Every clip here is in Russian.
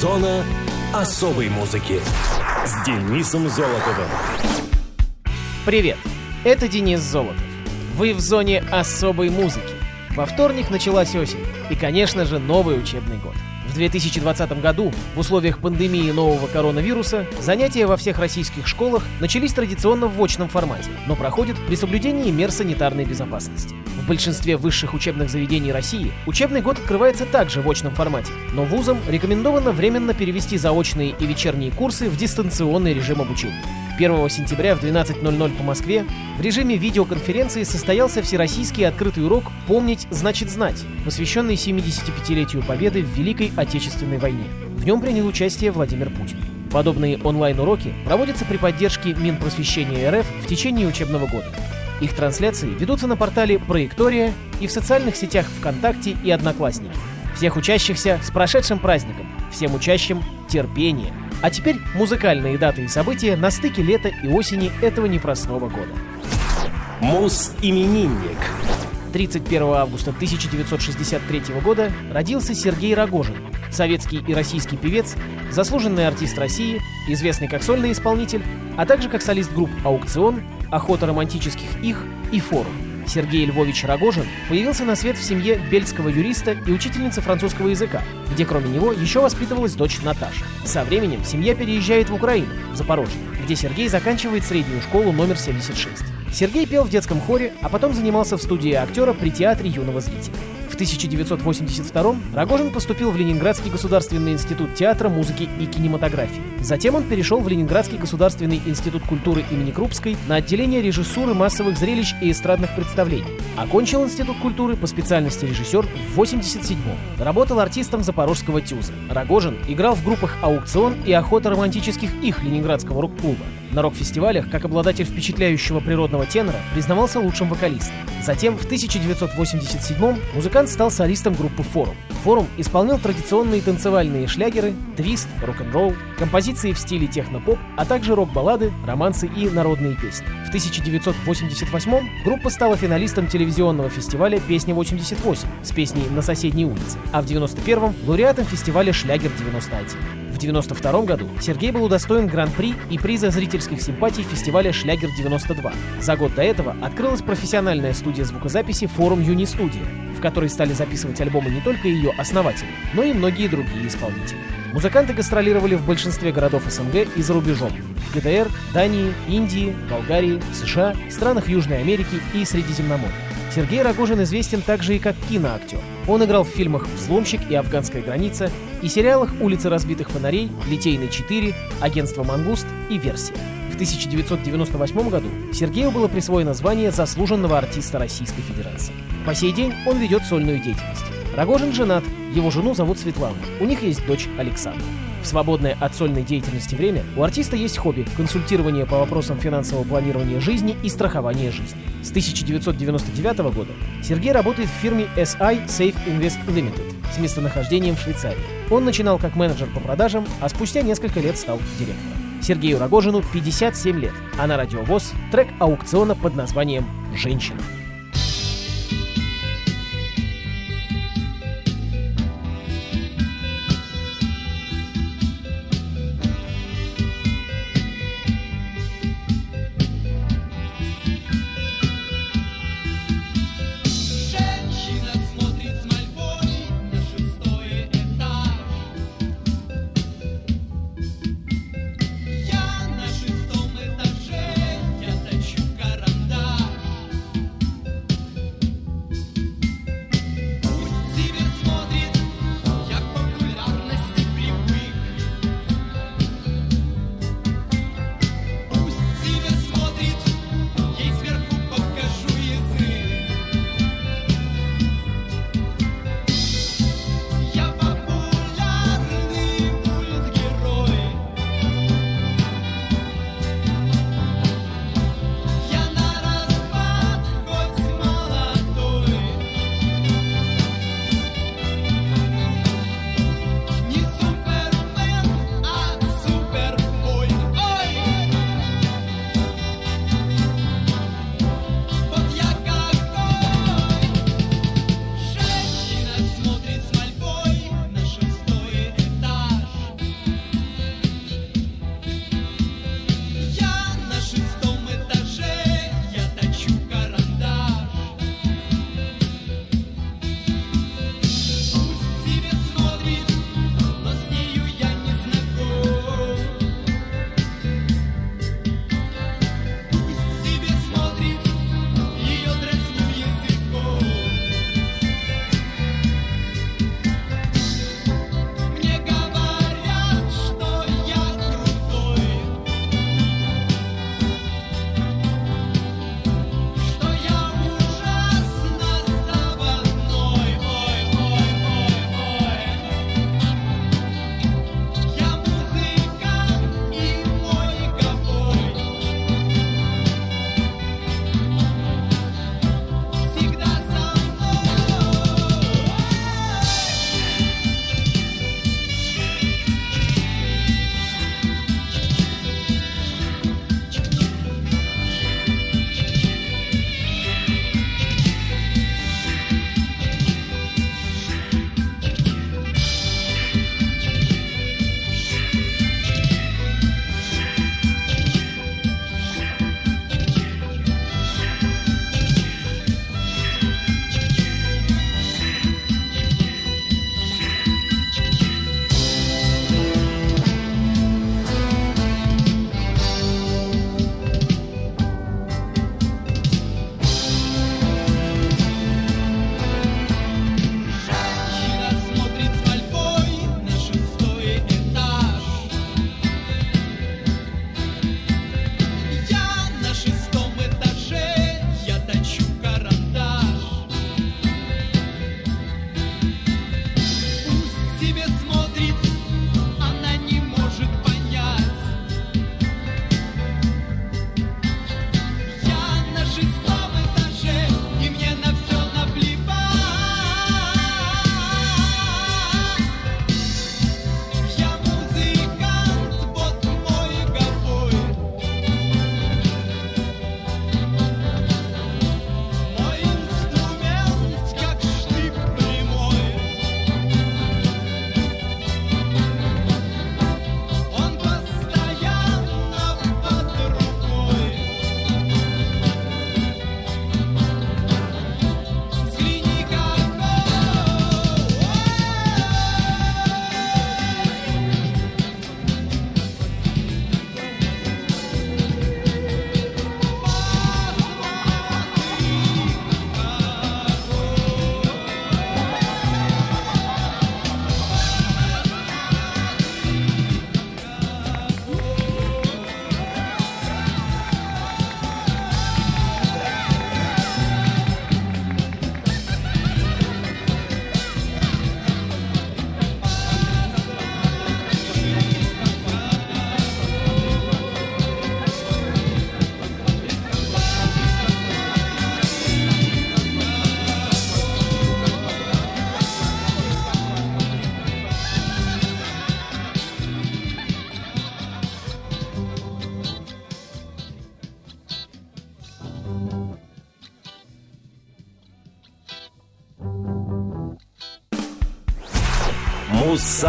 Зона особой музыки с Денисом Золотовым. Привет, это Денис Золотов. Вы в зоне особой музыки. Во вторник началась осень и, конечно же, новый учебный год. В 2020 году, в условиях пандемии нового коронавируса, занятия во всех российских школах начались традиционно в очном формате, но проходят при соблюдении мер санитарной безопасности. В большинстве высших учебных заведений России учебный год открывается также в очном формате, но вузам рекомендовано временно перевести заочные и вечерние курсы в дистанционный режим обучения. 1 сентября в 12.00 по Москве в режиме видеоконференции состоялся всероссийский открытый урок «Помнить значит знать», посвященный 75-летию Победы в Великой Отечественной войне. В нем принял участие Владимир Путин. Подобные онлайн-уроки проводятся при поддержке Минпросвещения РФ в течение учебного года. Их трансляции ведутся на портале Проектория и в социальных сетях ВКонтакте и Одноклассники. Всех учащихся с прошедшим праздником, всем учащим терпения. А теперь музыкальные даты и события на стыке лета и осени этого непростого года. Мус-именинник. 31 августа 1963 года родился Сергей Рогожин, советский и российский певец, заслуженный артист России, известный как сольный исполнитель, а также как солист групп «Аукцион», «Охота романтических их» и «Форум». Сергей Львович Рогожин появился на свет в семье бельского юриста и учительницы французского языка, где кроме него еще воспитывалась дочь Наташа. Со временем семья переезжает в Украину, в Запорожье, где Сергей заканчивает среднюю школу номер 76. Сергей пел в детском хоре, а потом занимался в студии актера при театре юного зрителя. В 1982 Рогожин поступил в Ленинградский государственный институт театра, музыки и кинематографии. Затем он перешел в Ленинградский государственный институт культуры имени Крупской на отделение режиссуры массовых зрелищ и эстрадных представлений. Окончил институт культуры по специальности режиссер в 87-м. Работал артистом Запорожского ТЮЗа. Рогожин играл в группах «Аукцион» и «Охота романтических их» Ленинградского рок-клуба. На рок-фестивалях, как обладатель впечатляющего природного тенора, признавался лучшим вокалистом. Затем, в 1987-м, музыкант стал солистом группы «Форум». «Форум» исполнял традиционные танцевальные шлягеры, твист, рок-н-ролл, композиции в стиле техно-поп, а также рок-баллады, романсы и народные песни. В 1988-м группа стала финалистом телевизионного фестиваля «Песня-88» с песней «На соседней улице», а в 91-м — лауреатом фестиваля «Шлягер-91». В 1992 году Сергей был удостоен гран-при и приза зрительских симпатий фестиваля «Шлягер-92». За год до этого открылась профессиональная студия звукозаписи «Форум Юни-студия», в которой стали записывать альбомы не только ее основатели, но и многие другие исполнители. Музыканты гастролировали в большинстве городов СНГ и за рубежом. В ГДР, Дании, Индии, Болгарии, США, странах Южной Америки и Средиземноморья. Сергей Рогожин известен также и как киноактер. Он играл в фильмах «Взломщик» и «Афганская граница» и сериалах «Улицы разбитых фонарей», «Литейный 4», «Агентство Мангуст» и «Версия». В 1998 году Сергею было присвоено звание заслуженного артиста Российской Федерации. По сей день он ведет сольную деятельность. Рогожин женат, его жену зовут Светлана, у них есть дочь Александра. В свободное от сольной деятельности время у артиста есть хобби – консультирование по вопросам финансового планирования жизни и страхования жизни. С 1999 года Сергей работает в фирме SI Safe Invest Limited с местонахождением в Швейцарии. Он начинал как менеджер по продажам, а спустя несколько лет стал директором. Сергею Рогожину 57 лет, а на радиовоз трек аукциона под названием «Женщина».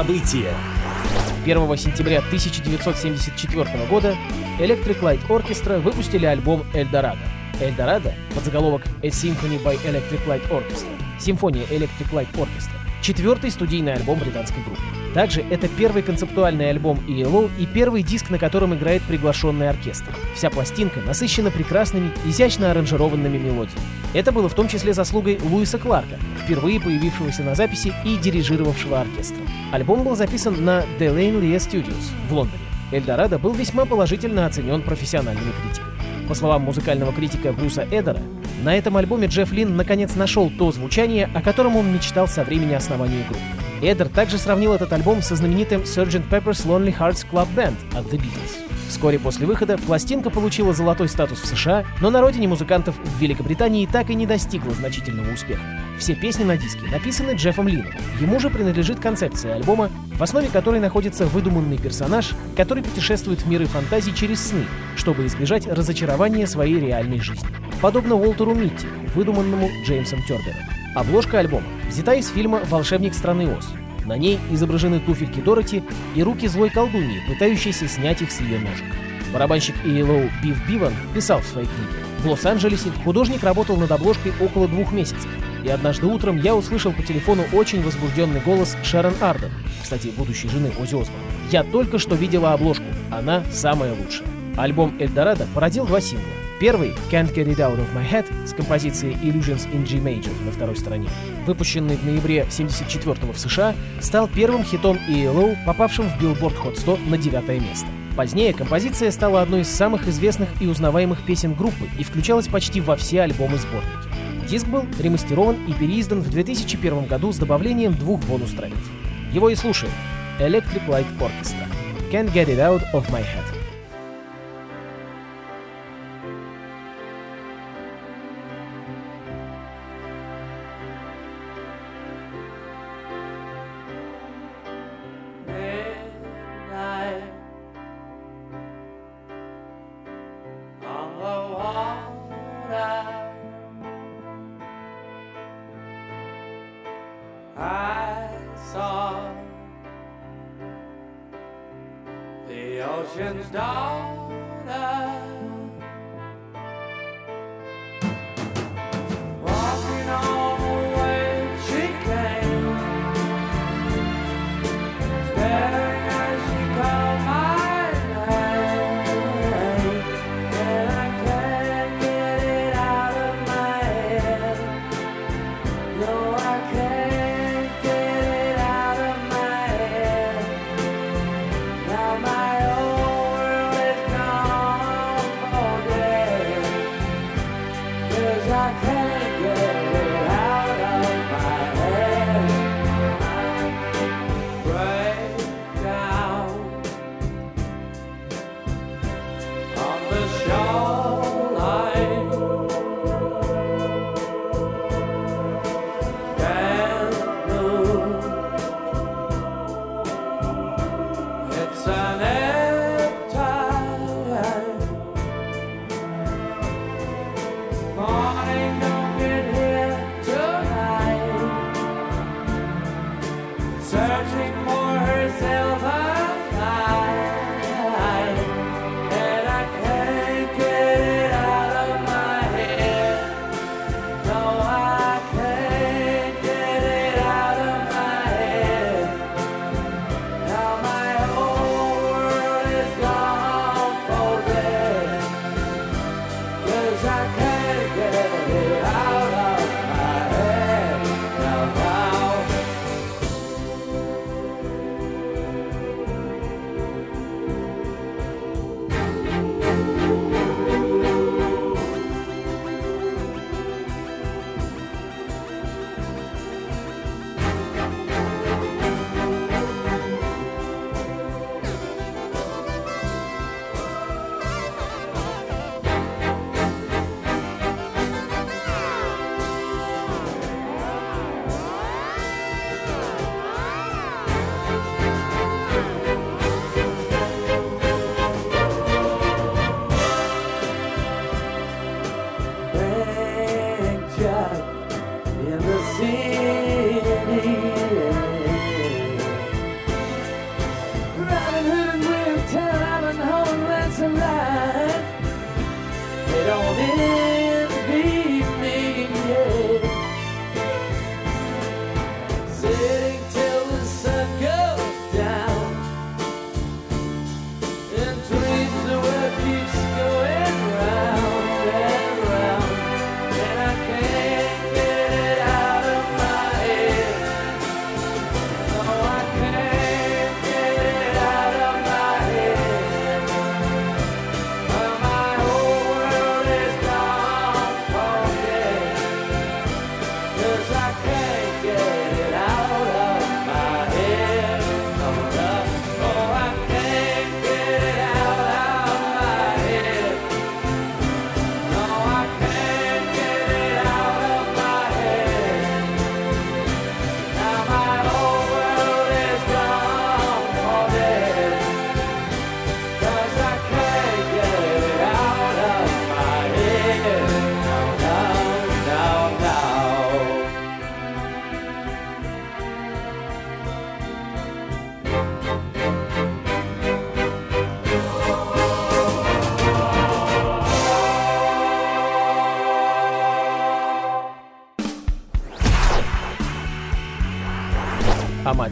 Бонус события. 1 сентября 1974 года Electric Light Orchestra выпустили альбом «Эльдорадо». «Эльдорадо» под заголовок «A Symphony by Electric Light Orchestra» — «Симфония Electric Light Orchestra» — четвертый студийный альбом британской группы. Также это первый концептуальный альбом ELO и первый диск, на котором играет приглашенный оркестр. Вся пластинка насыщена прекрасными, изящно аранжированными мелодиями. Это было в том числе заслугой Луиса Кларка, впервые появившегося на записи и дирижировавшего оркестром. Альбом был записан на The Lane Lea Studios в Лондоне. «Эльдорадо» был весьма положительно оценен профессиональными критиками. По словам музыкального критика Брюса Эдера, на этом альбоме Джефф Лин наконец нашел то звучание, о котором он мечтал со времени основания группы. Эдер также сравнил этот альбом со знаменитым Sgt. Pepper's Lonely Hearts Club Band от The Beatles. Вскоре после выхода пластинка получила золотой статус в США, но на родине музыкантов в Великобритании так и не достигла значительного успеха. Все песни на диске написаны Джеффом Лином. Ему же принадлежит концепция альбома, в основе которой находится выдуманный персонаж, который путешествует в миры фантазий через сны, чтобы избежать разочарования своей реальной жизни. Подобно Уолтеру Митти, выдуманному Джеймсом Тербером. Обложка альбома взята из фильма «Волшебник страны Оз». На ней изображены туфельки Дороти и руки злой колдуньи, пытающейся снять их с ее ножек. Барабанщик ELO Биф Биван писал в своей книге. В Лос-Анджелесе художник работал над обложкой около двух месяцев, и однажды утром я услышал по телефону очень возбужденный голос Шерон Арден, кстати, будущей жены Ози Осборна. «Я только что видела обложку. Она самая лучшая». Альбом «Эльдорадо» породил два сингла. Первый «Can't Get It Out of My Head» с композицией Illusions in G Major на второй стороне, выпущенный в ноябре 74 в США, стал первым хитом ELO, попавшим в Billboard Hot 100 на девятое место. Позднее композиция стала одной из самых известных и узнаваемых песен группы и включалась почти во все альбомы-сборники. Диск был ремастерован и переиздан в 2001 году с добавлением двух бонус-треков. Его и слушаем. Electric Light Orchestra. Can't Get It Out of My Head. doll.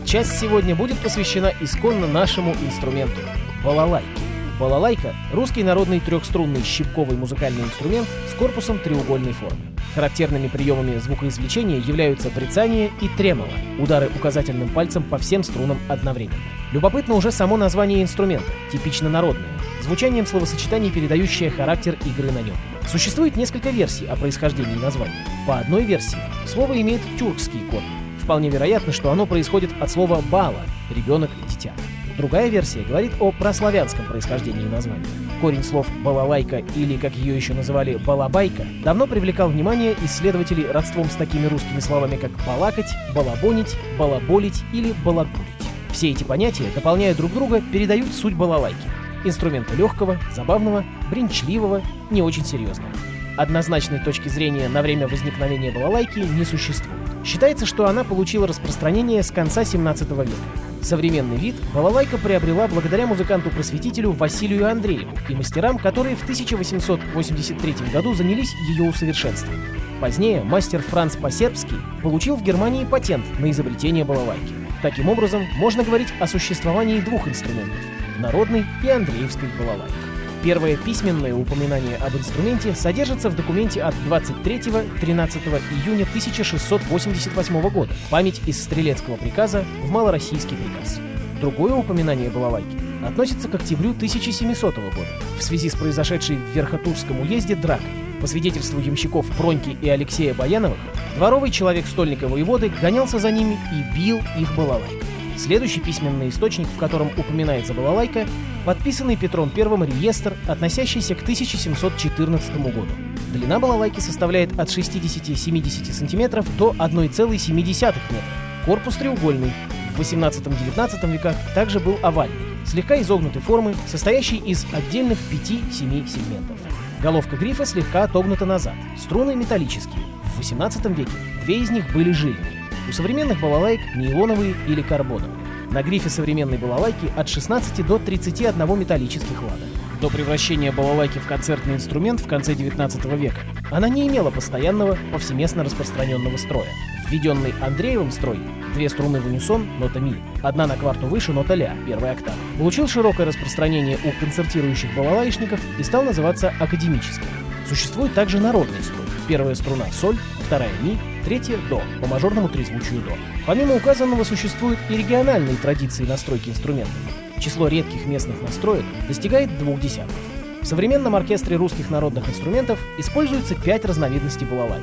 Матчасть сегодня будет посвящена исконно нашему инструменту – балалайке. Балалайка – русский народный трехструнный щипковый музыкальный инструмент с корпусом треугольной формы. Характерными приемами звукоизвлечения являются брецание и тремоло – удары указательным пальцем по всем струнам одновременно. Любопытно уже само название инструмента, типично народное, звучанием словосочетаний, передающее характер игры на нем. Существует несколько версий о происхождении названия. По одной версии слово имеет тюркские корни. Вполне вероятно, что оно происходит от слова «бала» — ребенок, дитя. Другая версия говорит о прославянском происхождении названия. Корень слов «балалайка» или, как ее еще называли, «балабайка» давно привлекал внимание исследователей родством с такими русскими словами, как «балакать», «балабонить», «балаболить» или «балагурить». Все эти понятия, дополняя друг друга, передают суть балалайки. Инструмента легкого, забавного, бренчливого, не очень серьезного. Однозначной точки зрения на время возникновения балалайки не существует. Считается, что она получила распространение с конца 17 века. Современный вид балалайка приобрела благодаря музыканту-просветителю Василию Андрееву и мастерам, которые в 1883 году занялись ее усовершенствованием. Позднее мастер Франц Посербский получил в Германии патент на изобретение балалайки. Таким образом, можно говорить о существовании двух инструментов – народной и андреевской балалайки. Первое письменное упоминание об инструменте содержится в документе от 23-13 июня 1688 года «Память из стрелецкого приказа в малороссийский приказ». Другое упоминание балалайки относится к октябрю 1700 года в связи с произошедшей в Верхотурском уезде дракой. По свидетельству ямщиков Проньки и Алексея Баяновых, дворовый человек стольника воеводы гонялся за ними и бил их балалайкой. Следующий письменный источник, в котором упоминается балалайка, подписанный Петром I реестр, относящийся к 1714 году. Длина балалайки составляет от 60-70 см до 1,7 метра. Корпус треугольный. В 18-19 веках также был овальный, слегка изогнутой формы, состоящий из отдельных 5-7 сегментов. Головка грифа слегка отогнута назад. Струны металлические. В 18 веке две из них были жильные. У современных балалайк нейлоновые или карбоновые. На грифе современной балалайки от 16 до 31 металлических лада. До превращения балалайки в концертный инструмент в конце 19 века она не имела постоянного, повсеместно распространенного строя. Введенный Андреевым строй две струны в унисон, нота ми, одна на кварту выше, нота ля, первая октава, получил широкое распространение у концертирующих балалайшников и стал называться академическим. Существует также народный строй. Первая струна — соль, вторая — ми, третья — до, по мажорному трезвучию до. Помимо указанного существуют и региональные традиции настройки инструментов. Число редких местных настроек достигает двух десятков. В современном оркестре русских народных инструментов используется пять разновидностей балалайк.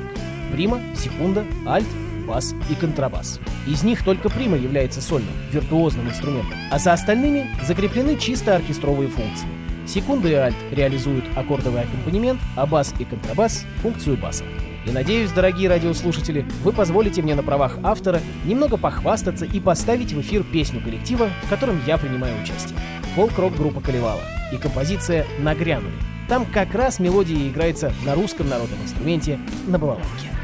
Прима, секунда, альт, бас и контрабас. Из них только прима является сольным, виртуозным инструментом, а за остальными закреплены чисто оркестровые функции. Секунда и альт реализуют аккордовый аккомпанемент, а бас и контрабас — функцию баса. И надеюсь, дорогие радиослушатели, вы позволите мне на правах автора немного похвастаться и поставить в эфир песню коллектива, в котором я принимаю участие. Фолк-рок группа Колевала и композиция «Нагрянули». Там как раз мелодия играется на русском народном инструменте на балалайке.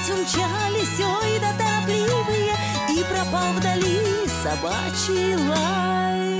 Опять умчались, ой, да торопливые И пропал вдали собачий лай